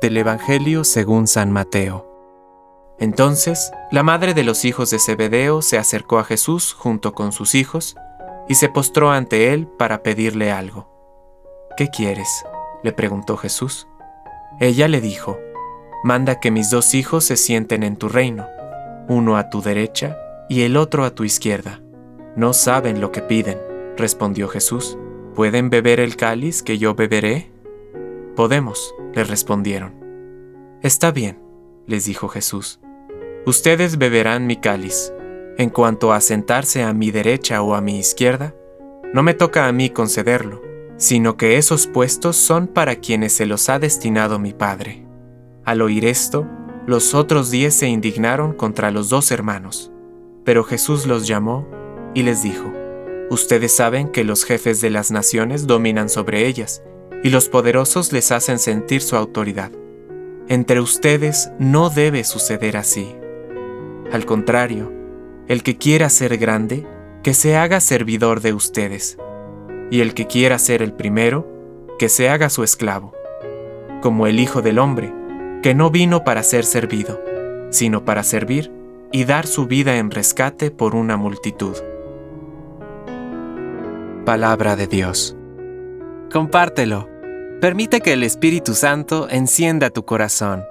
Del Evangelio según San Mateo. Entonces, la madre de los hijos de Zebedeo se acercó a Jesús junto con sus hijos y se postró ante él para pedirle algo. ¿Qué quieres? le preguntó Jesús. Ella le dijo, Manda que mis dos hijos se sienten en tu reino, uno a tu derecha y el otro a tu izquierda. No saben lo que piden, respondió Jesús. ¿Pueden beber el cáliz que yo beberé? Podemos, le respondieron. Está bien, les dijo Jesús. Ustedes beberán mi cáliz. En cuanto a sentarse a mi derecha o a mi izquierda, no me toca a mí concederlo, sino que esos puestos son para quienes se los ha destinado mi Padre. Al oír esto, los otros diez se indignaron contra los dos hermanos, pero Jesús los llamó y les dijo, Ustedes saben que los jefes de las naciones dominan sobre ellas, y los poderosos les hacen sentir su autoridad. Entre ustedes no debe suceder así. Al contrario, el que quiera ser grande, que se haga servidor de ustedes, y el que quiera ser el primero, que se haga su esclavo, como el Hijo del Hombre, que no vino para ser servido, sino para servir y dar su vida en rescate por una multitud. Palabra de Dios. Compártelo Permite que el Espíritu Santo encienda tu corazón.